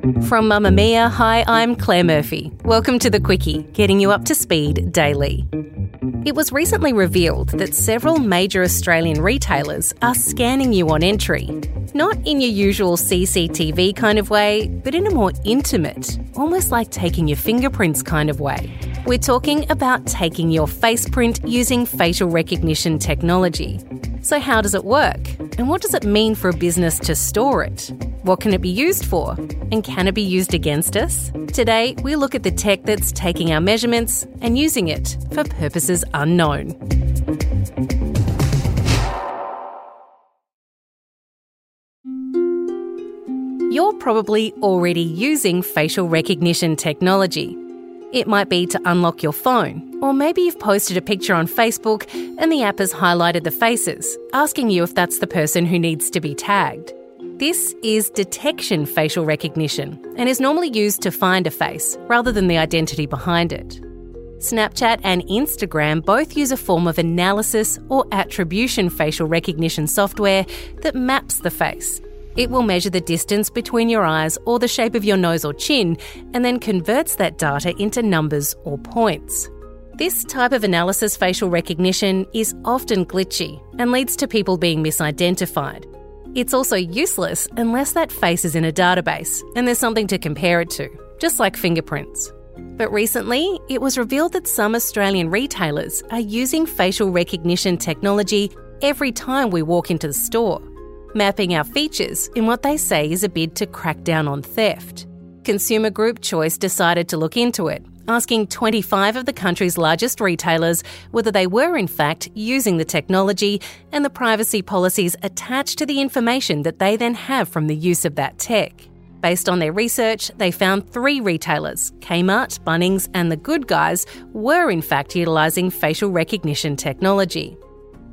From Mamamia, hi, I'm Claire Murphy. Welcome to The Quicky, getting you up to speed daily. It was recently revealed that several major Australian retailers are scanning you on entry. Not in your usual CCTV kind of way, but in a more intimate, almost like taking your fingerprints kind of way. We're talking about taking your face print using facial recognition technology. So, how does it work? And what does it mean for a business to store it? What can it be used for? And can it be used against us? Today, we look at the tech that's taking our measurements and using it for purposes unknown. You're probably already using facial recognition technology. It might be to unlock your phone, or maybe you've posted a picture on Facebook and the app has highlighted the faces, asking you if that's the person who needs to be tagged. This is detection facial recognition and is normally used to find a face rather than the identity behind it. Snapchat and Instagram both use a form of analysis or attribution facial recognition software that maps the face it will measure the distance between your eyes or the shape of your nose or chin and then converts that data into numbers or points. This type of analysis facial recognition is often glitchy and leads to people being misidentified. It's also useless unless that face is in a database and there's something to compare it to, just like fingerprints. But recently, it was revealed that some Australian retailers are using facial recognition technology every time we walk into the store mapping our features in what they say is a bid to crack down on theft. Consumer Group Choice decided to look into it, asking 25 of the country's largest retailers whether they were in fact using the technology and the privacy policies attached to the information that they then have from the use of that tech. Based on their research, they found three retailers, Kmart, Bunnings, and The Good Guys, were in fact utilising facial recognition technology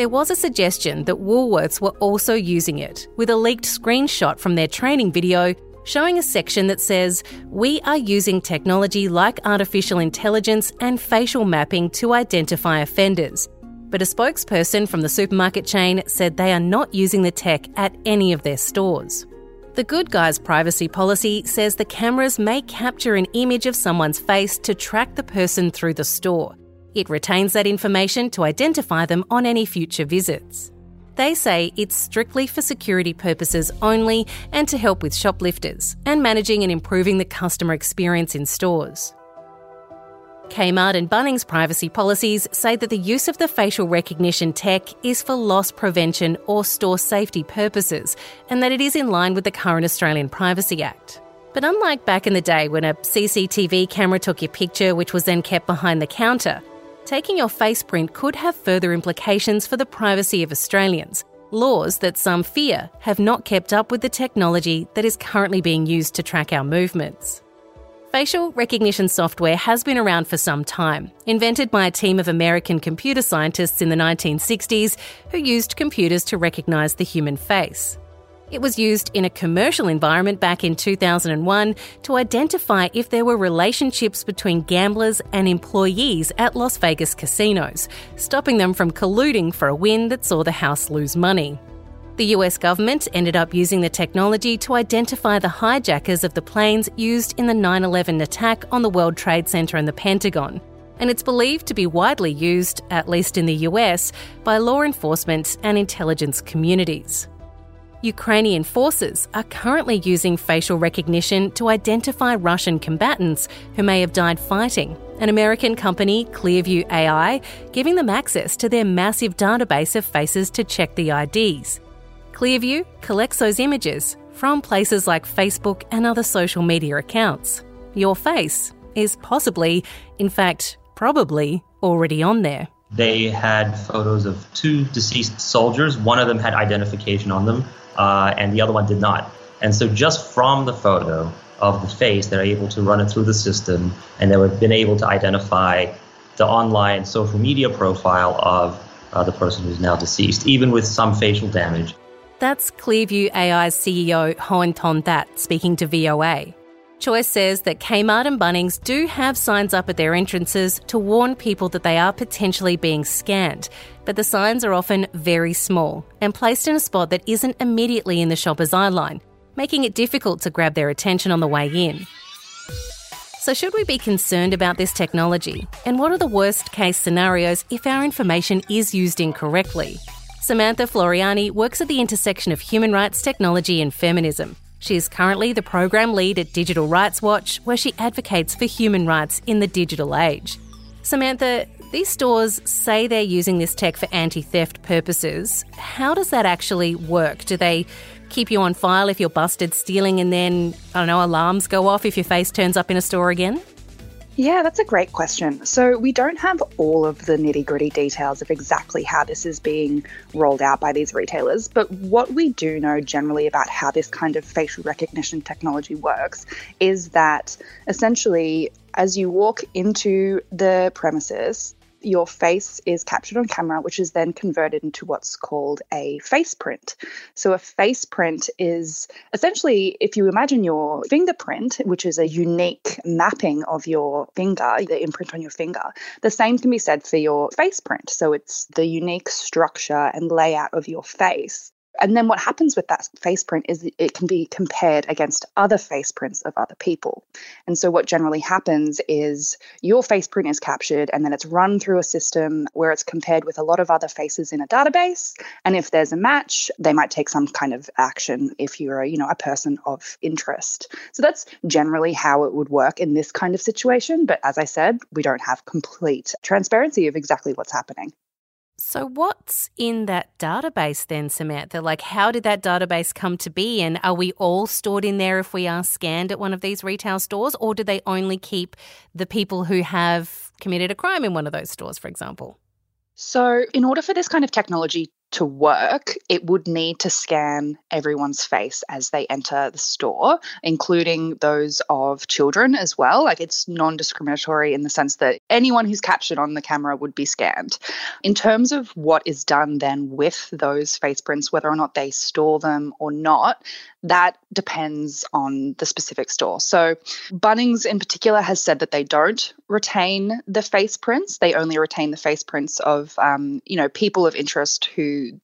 there was a suggestion that Woolworths were also using it, with a leaked screenshot from their training video showing a section that says, We are using technology like artificial intelligence and facial mapping to identify offenders. But a spokesperson from the supermarket chain said they are not using the tech at any of their stores. The Good Guys privacy policy says the cameras may capture an image of someone's face to track the person through the store. It retains that information to identify them on any future visits. They say it's strictly for security purposes only and to help with shoplifters and managing and improving the customer experience in stores. Kmart and Bunnings privacy policies say that the use of the facial recognition tech is for loss prevention or store safety purposes and that it is in line with the current Australian Privacy Act. But unlike back in the day when a CCTV camera took your picture, which was then kept behind the counter, taking your face print could have further implications for the privacy of Australians. Laws that some fear have not kept up with the technology that is currently being used to track our movements. Facial recognition software has been around for some time, invented by a team of American computer scientists in the 1960s who used computers to recognise the human face. It was used in a commercial environment back in 2001 to identify if there were relationships between gamblers and employees at Las Vegas casinos, stopping them from colluding for a win that saw the house lose money. The US government ended up using the technology to identify the hijackers of the planes used in the 9 11 attack on the World Trade Center and the Pentagon. And it's believed to be widely used, at least in the US, by law enforcement and intelligence communities. Ukrainian forces are currently using facial recognition to identify Russian combatants who may have died fighting. An American company, Clearview AI, giving them access to their massive database of faces to check the IDs. Clearview collects those images from places like Facebook and other social media accounts. Your face is possibly, in fact, probably already on there. They had photos of two deceased soldiers. One of them had identification on them uh, and the other one did not. And so just from the photo of the face, they're able to run it through the system, and they've been able to identify the online social media profile of uh, the person who's now deceased, even with some facial damage. That's Clearview AI's CEO Hoan Ton That speaking to VOA. Choice says that Kmart and Bunnings do have signs up at their entrances to warn people that they are potentially being scanned, but the signs are often very small and placed in a spot that isn't immediately in the shopper's eye line, making it difficult to grab their attention on the way in. So, should we be concerned about this technology? And what are the worst case scenarios if our information is used incorrectly? Samantha Floreani works at the intersection of human rights, technology, and feminism. She is currently the program lead at Digital Rights Watch, where she advocates for human rights in the digital age. Samantha, these stores say they're using this tech for anti theft purposes. How does that actually work? Do they keep you on file if you're busted stealing and then, I don't know, alarms go off if your face turns up in a store again? Yeah, that's a great question. So, we don't have all of the nitty gritty details of exactly how this is being rolled out by these retailers, but what we do know generally about how this kind of facial recognition technology works is that essentially, as you walk into the premises, your face is captured on camera, which is then converted into what's called a face print. So, a face print is essentially, if you imagine your fingerprint, which is a unique mapping of your finger, the imprint on your finger, the same can be said for your face print. So, it's the unique structure and layout of your face. And then what happens with that face print is it can be compared against other face prints of other people. And so what generally happens is your face print is captured and then it's run through a system where it's compared with a lot of other faces in a database. And if there's a match, they might take some kind of action if you're, you know, a person of interest. So that's generally how it would work in this kind of situation. But as I said, we don't have complete transparency of exactly what's happening. So, what's in that database then, Samantha? Like, how did that database come to be? And are we all stored in there if we are scanned at one of these retail stores? Or do they only keep the people who have committed a crime in one of those stores, for example? So, in order for this kind of technology to work, it would need to scan everyone's face as they enter the store, including those of children as well. Like it's non discriminatory in the sense that anyone who's captured on the camera would be scanned. In terms of what is done then with those face prints, whether or not they store them or not, that depends on the specific store. So, Bunnings in particular has said that they don't retain the face prints. They only retain the face prints of, um, you know, people of interest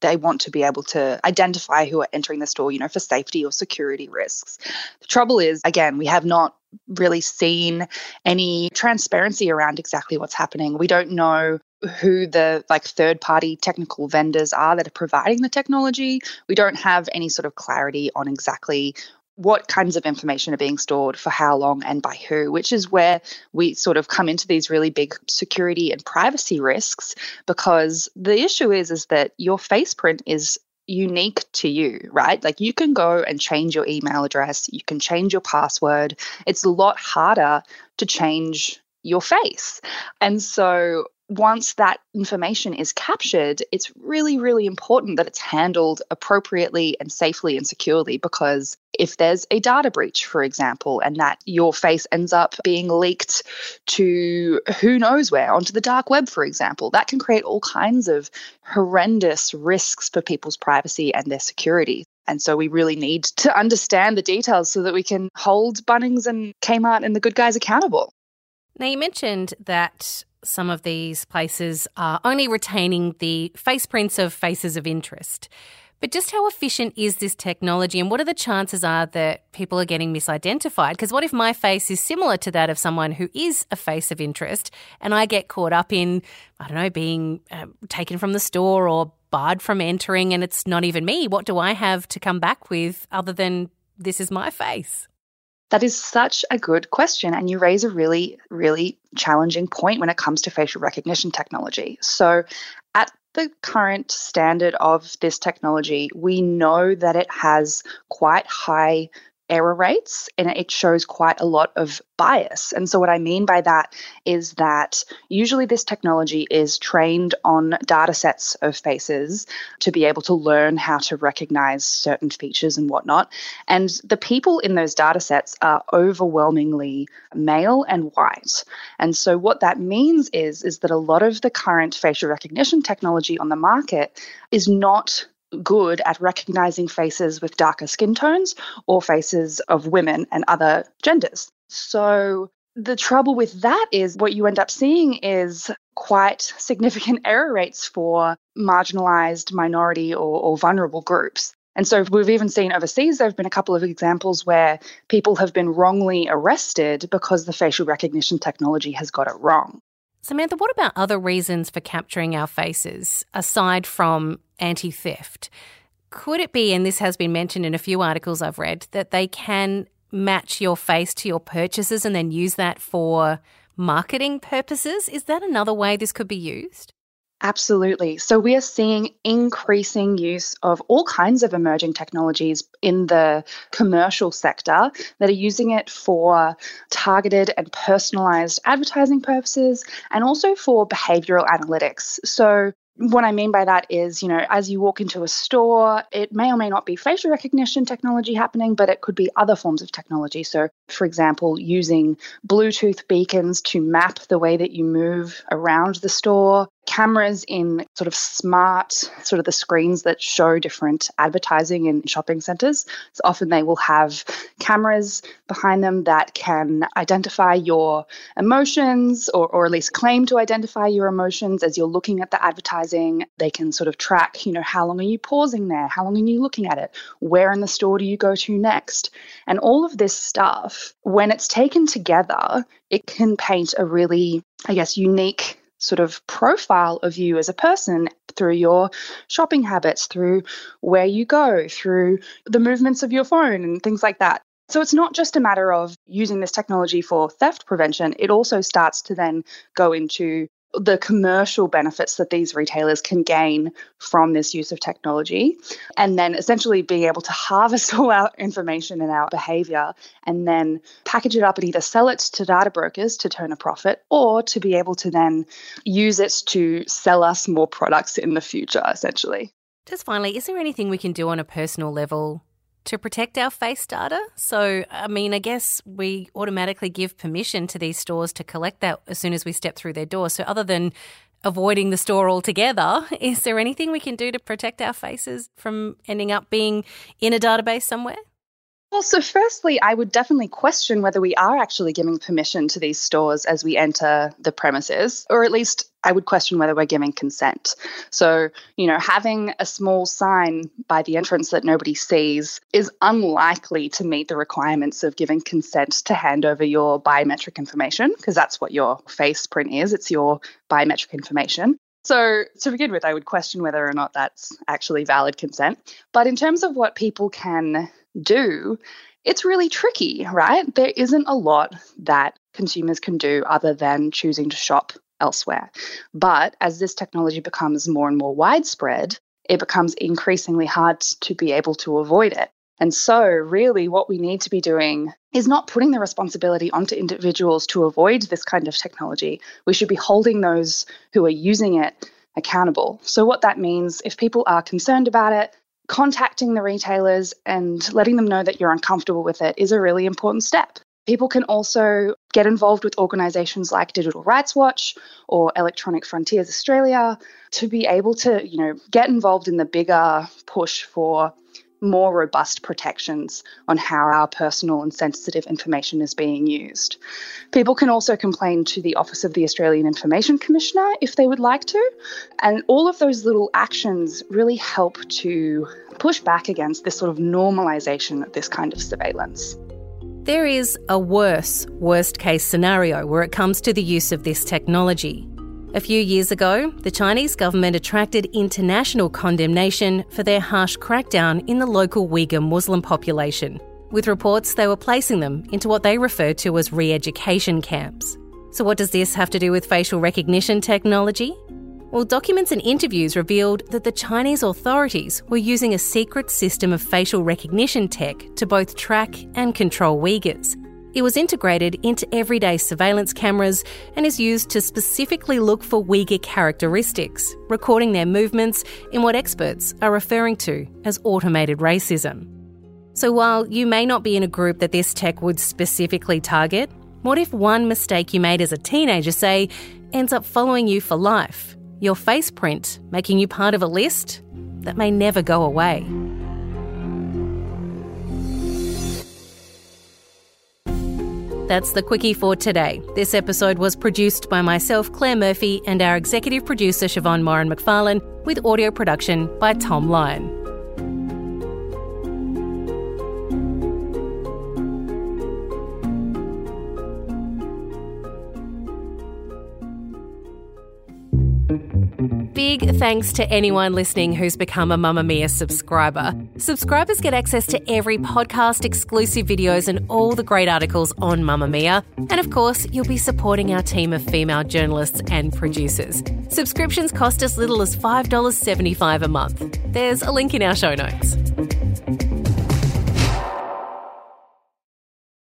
they want to be able to identify who are entering the store, you know, for safety or security risks. The trouble is, again, we have not really seen any transparency around exactly what's happening. We don't know who the like third party technical vendors are that are providing the technology. We don't have any sort of clarity on exactly what kinds of information are being stored for how long and by who, which is where we sort of come into these really big security and privacy risks because the issue is is that your face print is unique to you, right? Like you can go and change your email address, you can change your password. It's a lot harder to change your face. And so once that information is captured, it's really, really important that it's handled appropriately and safely and securely because if there's a data breach, for example, and that your face ends up being leaked to who knows where, onto the dark web, for example, that can create all kinds of horrendous risks for people's privacy and their security. And so we really need to understand the details so that we can hold Bunnings and Kmart and the good guys accountable. Now, you mentioned that some of these places are only retaining the face prints of faces of interest. But just how efficient is this technology and what are the chances are that people are getting misidentified? Because what if my face is similar to that of someone who is a face of interest and I get caught up in, I don't know, being uh, taken from the store or barred from entering and it's not even me? What do I have to come back with other than this is my face? That is such a good question. And you raise a really, really challenging point when it comes to facial recognition technology. So, at the current standard of this technology, we know that it has quite high error rates and it shows quite a lot of bias. And so, what I mean by that is that usually this technology is trained on data sets of faces to be able to learn how to recognize certain features and whatnot. And the people in those data sets are overwhelmingly male and white. And so, what that means is, is that a lot of the current facial recognition technology on the market is not good at recognizing faces with darker skin tones or faces of women and other genders. So the trouble with that is what you end up seeing is quite significant error rates for marginalized minority or, or, vulnerable groups. And so we've even seen overseas, there have been a couple of examples where people have been wrongly arrested because the facial recognition technology has got it wrong. Samantha, what about other reasons for capturing our faces aside from anti theft? Could it be, and this has been mentioned in a few articles I've read, that they can match your face to your purchases and then use that for marketing purposes? Is that another way this could be used? Absolutely. So we are seeing increasing use of all kinds of emerging technologies in the commercial sector that are using it for targeted and personalized advertising purposes and also for behavioral analytics. So what I mean by that is, you know, as you walk into a store, it may or may not be facial recognition technology happening, but it could be other forms of technology. So, for example, using Bluetooth beacons to map the way that you move around the store, cameras in sort of smart, sort of the screens that show different advertising in shopping centers. So often they will have cameras behind them that can identify your emotions or, or at least claim to identify your emotions as you're looking at the advertising. They can sort of track, you know, how long are you pausing there? How long are you looking at it? Where in the store do you go to next? And all of this stuff, when it's taken together, it can paint a really, I guess, unique sort of profile of you as a person through your shopping habits, through where you go, through the movements of your phone and things like that. So it's not just a matter of using this technology for theft prevention, it also starts to then go into the commercial benefits that these retailers can gain from this use of technology and then essentially being able to harvest all our information and our behavior and then package it up and either sell it to data brokers to turn a profit or to be able to then use it to sell us more products in the future essentially. Just finally is there anything we can do on a personal level to protect our face data. So, I mean, I guess we automatically give permission to these stores to collect that as soon as we step through their door. So, other than avoiding the store altogether, is there anything we can do to protect our faces from ending up being in a database somewhere? Well, so firstly, I would definitely question whether we are actually giving permission to these stores as we enter the premises, or at least I would question whether we're giving consent. So, you know, having a small sign by the entrance that nobody sees is unlikely to meet the requirements of giving consent to hand over your biometric information, because that's what your face print is it's your biometric information. So, to begin with, I would question whether or not that's actually valid consent. But in terms of what people can do, it's really tricky, right? There isn't a lot that consumers can do other than choosing to shop elsewhere. But as this technology becomes more and more widespread, it becomes increasingly hard to be able to avoid it. And so, really, what we need to be doing is not putting the responsibility onto individuals to avoid this kind of technology. We should be holding those who are using it accountable. So, what that means, if people are concerned about it, contacting the retailers and letting them know that you're uncomfortable with it is a really important step. People can also get involved with organizations like Digital Rights Watch or Electronic Frontiers Australia to be able to, you know, get involved in the bigger push for more robust protections on how our personal and sensitive information is being used. People can also complain to the Office of the Australian Information Commissioner if they would like to. And all of those little actions really help to push back against this sort of normalisation of this kind of surveillance. There is a worse, worst case scenario where it comes to the use of this technology. A few years ago, the Chinese government attracted international condemnation for their harsh crackdown in the local Uyghur Muslim population, with reports they were placing them into what they referred to as re education camps. So, what does this have to do with facial recognition technology? Well, documents and interviews revealed that the Chinese authorities were using a secret system of facial recognition tech to both track and control Uyghurs. It was integrated into everyday surveillance cameras and is used to specifically look for Uyghur characteristics, recording their movements in what experts are referring to as automated racism. So while you may not be in a group that this tech would specifically target, what if one mistake you made as a teenager, say, ends up following you for life? Your face print making you part of a list that may never go away. That's the quicky for today. This episode was produced by myself, Claire Murphy, and our executive producer, Siobhan Moran McFarlane, with audio production by Thom Lion. Big thanks to anyone listening who's become a Mamamia subscriber. Subscribers get access to every podcast, exclusive videos, and all the great articles on Mamamia. And of course, you'll be supporting our team of female journalists and producers. Subscriptions cost as little as $5.75 a month. There's a link in our show notes.